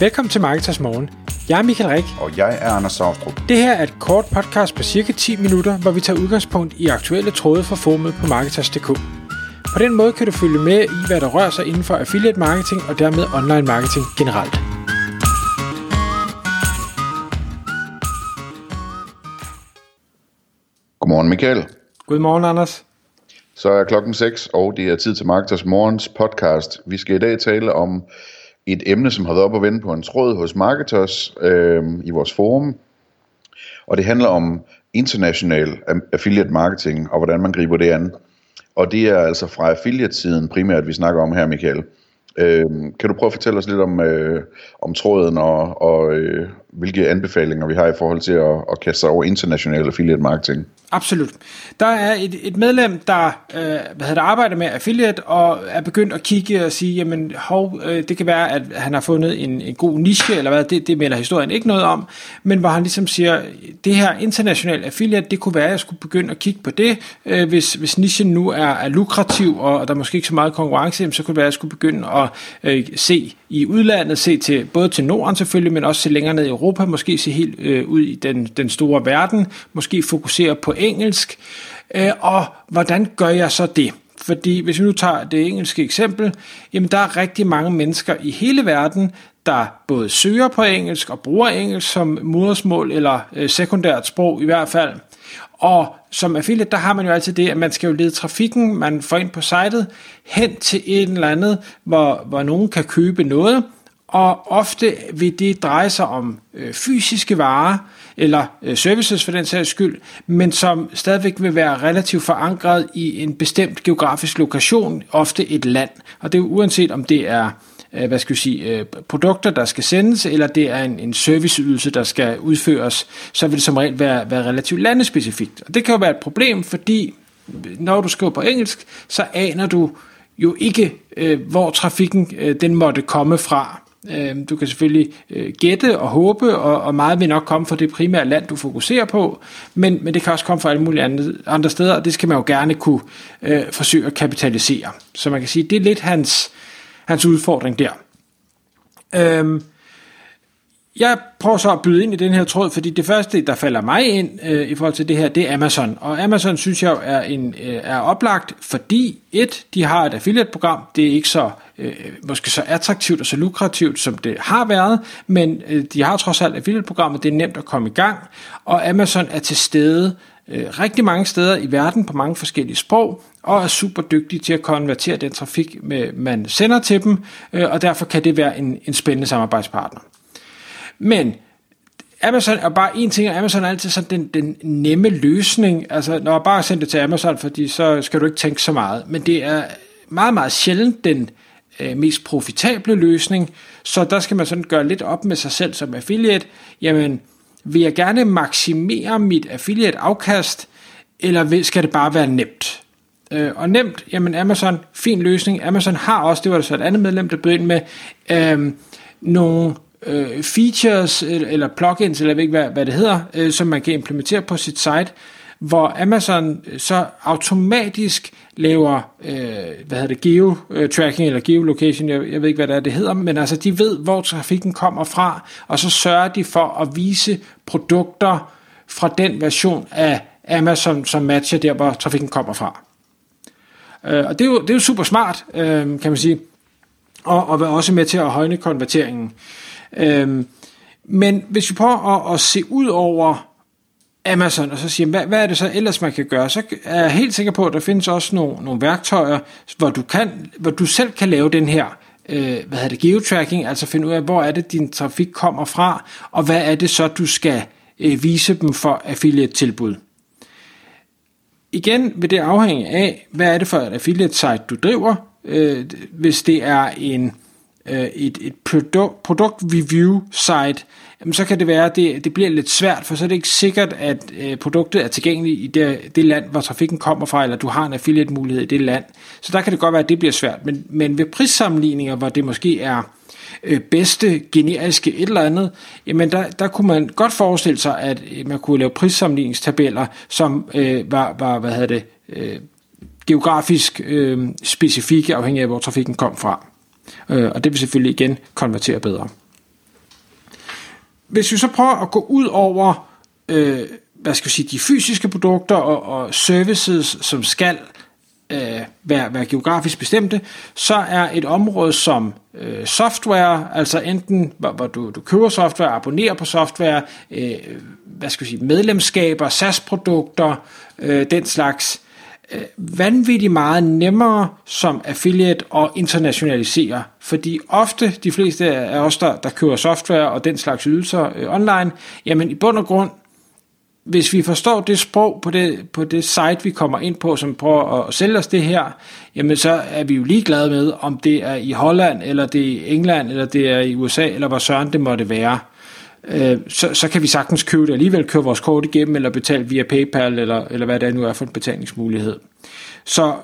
Velkommen til Marketers Morgen. Jeg er Michael Rik. Og jeg er Anders Saustrup. Det her er et kort podcast på cirka 10 minutter, hvor vi tager udgangspunkt i aktuelle tråde fra formet på Marketers.dk. På den måde kan du følge med i, hvad der rører sig inden for affiliate marketing og dermed online marketing generelt. Godmorgen Michael. Godmorgen, Anders. Så er klokken 6, og det er tid til Marketers Morgens podcast. Vi skal i dag tale om et emne, som har været op og vende på en tråd hos Marketers øh, i vores forum. Og det handler om international affiliate marketing, og hvordan man griber det an. Og det er altså fra affiliate-siden primært, vi snakker om her, Michael. Øh, kan du prøve at fortælle os lidt om, øh, om tråden og, og øh, hvilke anbefalinger vi har i forhold til at, at kaste sig over international affiliate marketing? Absolut. Der er et, et medlem, der øh, hvad hedder, arbejder med affiliate og er begyndt at kigge og sige, jamen hov, øh, det kan være, at han har fundet en, en god niche, eller hvad, det, det melder historien ikke noget om, men hvor han ligesom siger, det her international affiliate, det kunne være, at jeg skulle begynde at kigge på det, øh, hvis, hvis nichen nu er, er lukrativ, og der er måske ikke så meget konkurrence, så kunne det være, at jeg skulle begynde at øh, se i udlandet, se til både til Norden selvfølgelig, men også se længere ned i Europa, måske se helt øh, ud i den, den store verden, måske fokusere på engelsk, øh, og hvordan gør jeg så det? Fordi hvis vi nu tager det engelske eksempel, jamen der er rigtig mange mennesker i hele verden, der både søger på engelsk og bruger engelsk som modersmål eller øh, sekundært sprog i hvert fald. Og som affiliate, der har man jo altid det, at man skal jo lede trafikken, man får ind på sitet, hen til et eller andet, hvor, hvor nogen kan købe noget, og ofte vil det dreje sig om øh, fysiske varer, eller øh, services for den sags skyld, men som stadigvæk vil være relativt forankret i en bestemt geografisk lokation, ofte et land. Og det er uanset om det er øh, hvad skal jeg sige, øh, produkter, der skal sendes, eller det er en, en serviceydelse, der skal udføres, så vil det som regel være, være relativt landespecifikt. Og det kan jo være et problem, fordi øh, når du skriver på engelsk, så aner du jo ikke, øh, hvor trafikken øh, den måtte komme fra. Øh, du kan selvfølgelig øh, gætte og håbe, og, og meget vil nok komme fra det primære land, du fokuserer på, men, men det kan også komme fra alle mulige andre, andre steder, og det skal man jo gerne kunne øh, forsøge at kapitalisere. Så man kan sige, det er lidt hans, hans udfordring der. Øhm, jeg prøver så at byde ind i den her tråd, fordi det første, der falder mig ind øh, i forhold til det her, det er Amazon. Og Amazon synes jeg er, en, øh, er oplagt, fordi et, de har et affiliate-program, det er ikke så øh, måske så attraktivt og så lukrativt, som det har været, men øh, de har trods alt affiliate-programmet, det er nemt at komme i gang, og Amazon er til stede øh, rigtig mange steder i verden på mange forskellige sprog, og er super dygtige til at konvertere den trafik, med, man sender til dem, øh, og derfor kan det være en, en spændende samarbejdspartner. Men Amazon er bare en ting, og Amazon er altid sådan den, den nemme løsning. Altså, når jeg bare sender det til Amazon, fordi så skal du ikke tænke så meget. Men det er meget, meget sjældent den øh, mest profitable løsning. Så der skal man sådan gøre lidt op med sig selv som affiliate. Jamen, vil jeg gerne maksimere mit affiliate afkast, eller skal det bare være nemt? Øh, og nemt, jamen Amazon, fin løsning. Amazon har også, det var der så et andet medlem, der bød ind med, øh, nogle øh, features øh, eller plugins, eller jeg ved ikke, hvad, hvad det hedder, øh, som man kan implementere på sit site, hvor Amazon øh, så automatisk laver, øh, hvad hedder det, geo-tracking eller geolocation, jeg, jeg ved ikke, hvad det er, det hedder, men altså de ved, hvor trafikken kommer fra, og så sørger de for at vise produkter fra den version af Amazon, som matcher der, hvor trafikken kommer fra. Øh, og det er, jo, det er jo super smart, øh, kan man sige, og, og også med til at højne konverteringen. Øh, Øhm, men hvis vi prøver at, at se ud over Amazon, og så siger, hvad, hvad er det så ellers, man kan gøre? Så er jeg helt sikker på, at der findes også nogle, nogle værktøjer, hvor du, kan, hvor du selv kan lave den her øh, hvad hedder det, geotracking, altså finde ud af, hvor er det, din trafik kommer fra, og hvad er det så, du skal øh, vise dem for affiliate-tilbud. Igen vil det afhænge af, hvad er det for et affiliate-site, du driver. Øh, hvis det er en øh, et, et produkt, produkt review site, jamen så kan det være, at det, det bliver lidt svært, for så er det ikke sikkert, at øh, produktet er tilgængeligt i det, det land, hvor trafikken kommer fra, eller du har en affiliate mulighed i det land. Så der kan det godt være, at det bliver svært. Men, men ved prissammenligninger, hvor det måske er øh, bedste generiske et eller andet, jamen der, der kunne man godt forestille sig, at øh, man kunne lave prissammenligningstabeller, som øh, var, var, hvad hedder det, øh, geografisk øh, specifikke, afhængig af, hvor trafikken kom fra. Øh, og det vil selvfølgelig igen konvertere bedre. hvis vi så prøver at gå ud over øh, hvad skal jeg sige, de fysiske produkter og, og services, som skal øh, være, være geografisk bestemte, så er et område som øh, software, altså enten hvor, hvor du, du køber software, abonnerer på software, øh, hvad skal jeg sige, medlemskaber, SaaS-produkter, øh, den slags, øh, vanvittigt meget nemmere som affiliate at internationalisere, fordi ofte de fleste af os, der, der køber software og den slags ydelser øh, online, jamen i bund og grund, hvis vi forstår det sprog på det, på det site, vi kommer ind på, som prøver at sælge os det her, jamen så er vi jo ligeglade med, om det er i Holland, eller det er i England, eller det er i USA, eller hvor søren det måtte være. Øh, så, så kan vi sagtens købe det. Alligevel, køre vores kort igennem, eller betale via PayPal, eller, eller hvad det nu er for en betalingsmulighed. Så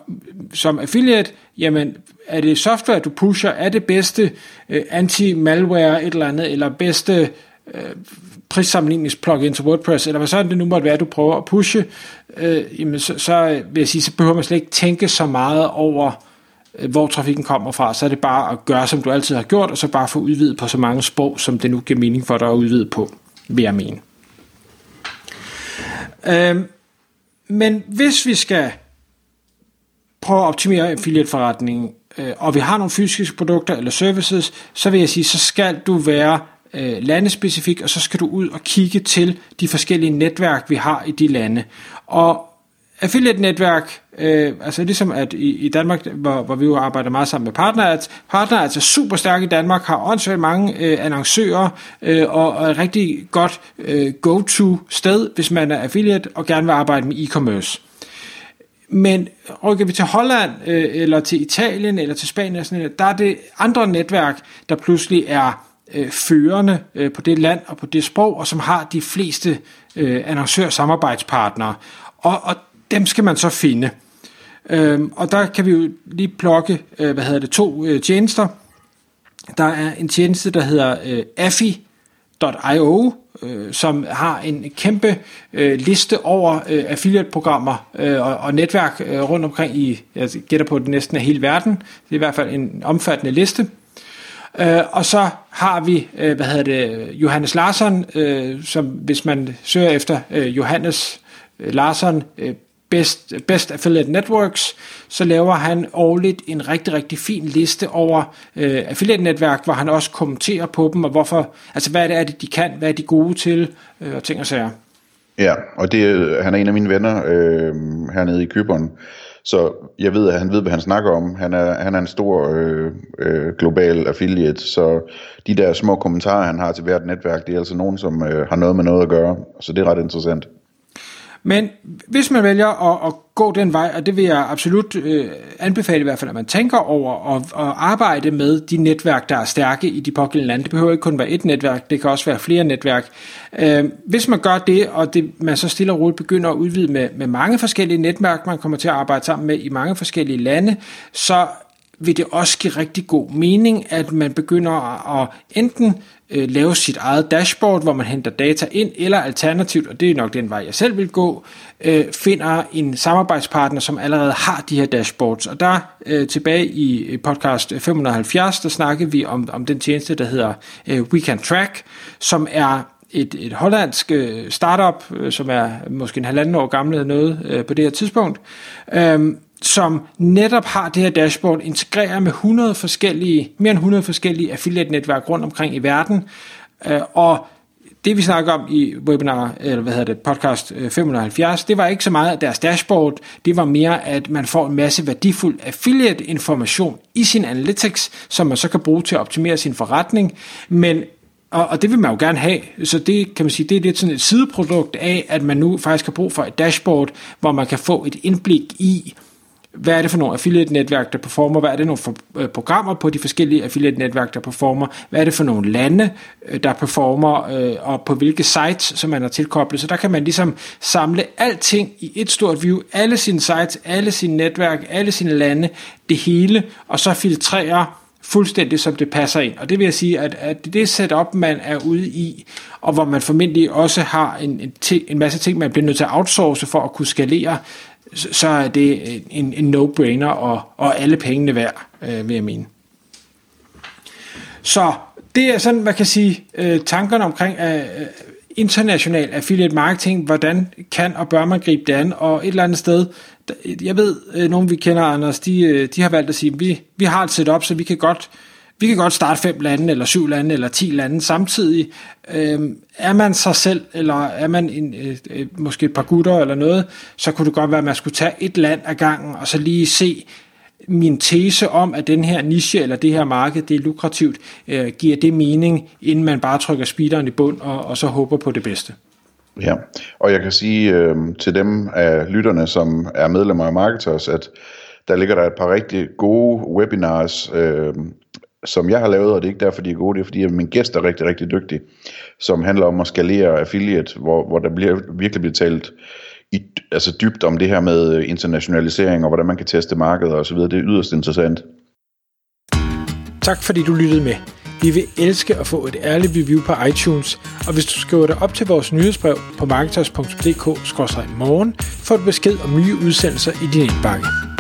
som affiliate, jamen er det software, du pusher, er det bedste øh, anti-malware et eller andet, eller bedste øh, prissammenlignings plugin til WordPress, eller hvad sådan det nu måtte være, du prøver at pushe, øh, jamen så, så øh, vil jeg sige, så behøver man slet ikke tænke så meget over, øh, Øh, hvor trafikken kommer fra, så er det bare at gøre, som du altid har gjort, og så bare få udvidet på så mange sprog, som det nu giver mening for dig at udvide på, vil jeg mene. Øhm, men hvis vi skal prøve at optimere affiliate-forretningen, øh, og vi har nogle fysiske produkter eller services, så vil jeg sige, så skal du være øh, landespecifik, og så skal du ud og kigge til de forskellige netværk, vi har i de lande. Og affiliate-netværk, øh, altså ligesom at i, i Danmark, hvor, hvor vi jo arbejder meget sammen med partner, at partner er altså super stærke i Danmark, har åndssvagt mange øh, annoncører, øh, og, og et rigtig godt øh, go-to sted, hvis man er affiliate og gerne vil arbejde med e-commerce. Men rykker vi til Holland, øh, eller til Italien, eller til Spanien, sådan, der er det andre netværk, der pludselig er øh, førende øh, på det land og på det sprog, og som har de fleste øh, annoncør-samarbejdspartnere. Og, og dem skal man så finde. Øh, og der kan vi jo lige plukke, øh, hvad hedder det, to øh, tjenester. Der er en tjeneste, der hedder øh, øh, som har en kæmpe øh, liste over øh, affiliate-programmer øh, og, og netværk øh, rundt omkring i, jeg gætter på, det næsten af hele verden. Det er i hvert fald en omfattende liste. Øh, og så har vi, øh, hvad hedder det, Johannes Larsson, øh, som hvis man søger efter øh, Johannes øh, Larsson, øh, Best, Best Affiliate Networks, så laver han årligt en rigtig, rigtig fin liste over øh, affiliate-netværk, hvor han også kommenterer på dem, og hvorfor, altså hvad er det, de kan, hvad er de gode til, øh, og ting og sager. Ja, og det, øh, han er en af mine venner øh, hernede i Køberen, så jeg ved, at han ved, hvad han snakker om. Han er, han er en stor øh, øh, global affiliate, så de der små kommentarer, han har til hvert netværk, det er altså nogen, som øh, har noget med noget at gøre. Så det er ret interessant. Men hvis man vælger at, at gå den vej, og det vil jeg absolut øh, anbefale i hvert fald, at man tænker over at, at arbejde med de netværk, der er stærke i de pågældende lande. Det behøver ikke kun være et netværk, det kan også være flere netværk. Øh, hvis man gør det, og det, man så stille og roligt begynder at udvide med, med mange forskellige netværk, man kommer til at arbejde sammen med i mange forskellige lande, så vil det også give rigtig god mening, at man begynder at enten øh, lave sit eget dashboard, hvor man henter data ind, eller alternativt, og det er nok den vej, jeg selv vil gå, øh, finder en samarbejdspartner, som allerede har de her dashboards. Og der øh, tilbage i podcast 570, der snakkede vi om, om den tjeneste, der hedder øh, We Can Track, som er et, et hollandsk øh, startup, øh, som er måske en halvanden år gammel eller noget øh, på det her tidspunkt, øh, som netop har det her dashboard integreret med 100 forskellige, mere end 100 forskellige affiliate-netværk rundt omkring i verden, øh, og det vi snakker om i webinar, eller hvad hedder det, podcast øh, 570, det var ikke så meget deres dashboard, det var mere, at man får en masse værdifuld affiliate information i sin analytics, som man så kan bruge til at optimere sin forretning, men og, og det vil man jo gerne have, så det kan man sige, det er lidt sådan et sideprodukt af, at man nu faktisk har brug for et dashboard, hvor man kan få et indblik i, hvad er det for nogle affiliate-netværk, der performer, hvad er det nogle for, øh, programmer på de forskellige affiliate-netværk, der performer, hvad er det for nogle lande, øh, der performer, øh, og på hvilke sites, som man har tilkoblet. Så der kan man ligesom samle alting i et stort view, alle sine sites, alle sine netværk, alle sine lande, det hele, og så filtrere fuldstændig som det passer ind. Og det vil jeg sige, at, at det setup, man er ude i, og hvor man formentlig også har en, en, en masse ting, man bliver nødt til at outsource for at kunne skalere, så er det en, en no-brainer og, og alle pengene værd, øh, vil jeg mene. Så det er sådan, man kan sige, øh, tankerne omkring øh, øh international affiliate marketing, hvordan kan og bør man gribe det an, og et eller andet sted, jeg ved, øh, nogen vi kender, Anders, de, øh, de har valgt at sige, vi, vi har et setup, så vi kan godt vi kan godt starte fem lande, eller syv lande, eller ti lande samtidig. Øhm, er man sig selv, eller er man en, øh, øh, måske et par gutter eller noget, så kunne det godt være, at man skulle tage et land ad gangen, og så lige se min tese om, at den her niche eller det her marked, det er lukrativt, øh, giver det mening, inden man bare trykker speederen i bund og, og så håber på det bedste. Ja, og jeg kan sige øh, til dem af lytterne, som er medlemmer af Marketers, at der ligger der et par rigtig gode webinars, øh, som jeg har lavet, og det er ikke derfor, de er gode, det er fordi, at min gæst er rigtig, rigtig dygtig, som handler om at skalere affiliate, hvor, hvor der bliver, virkelig bliver talt i, altså dybt om det her med øh, internationalisering, og hvordan man kan teste markedet og så videre. Det er yderst interessant. Tak fordi du lyttede med. Vi vil elske at få et ærligt review på iTunes, og hvis du skriver dig op til vores nyhedsbrev på marketers.dk-morgen, får du besked om nye udsendelser i din indbakke.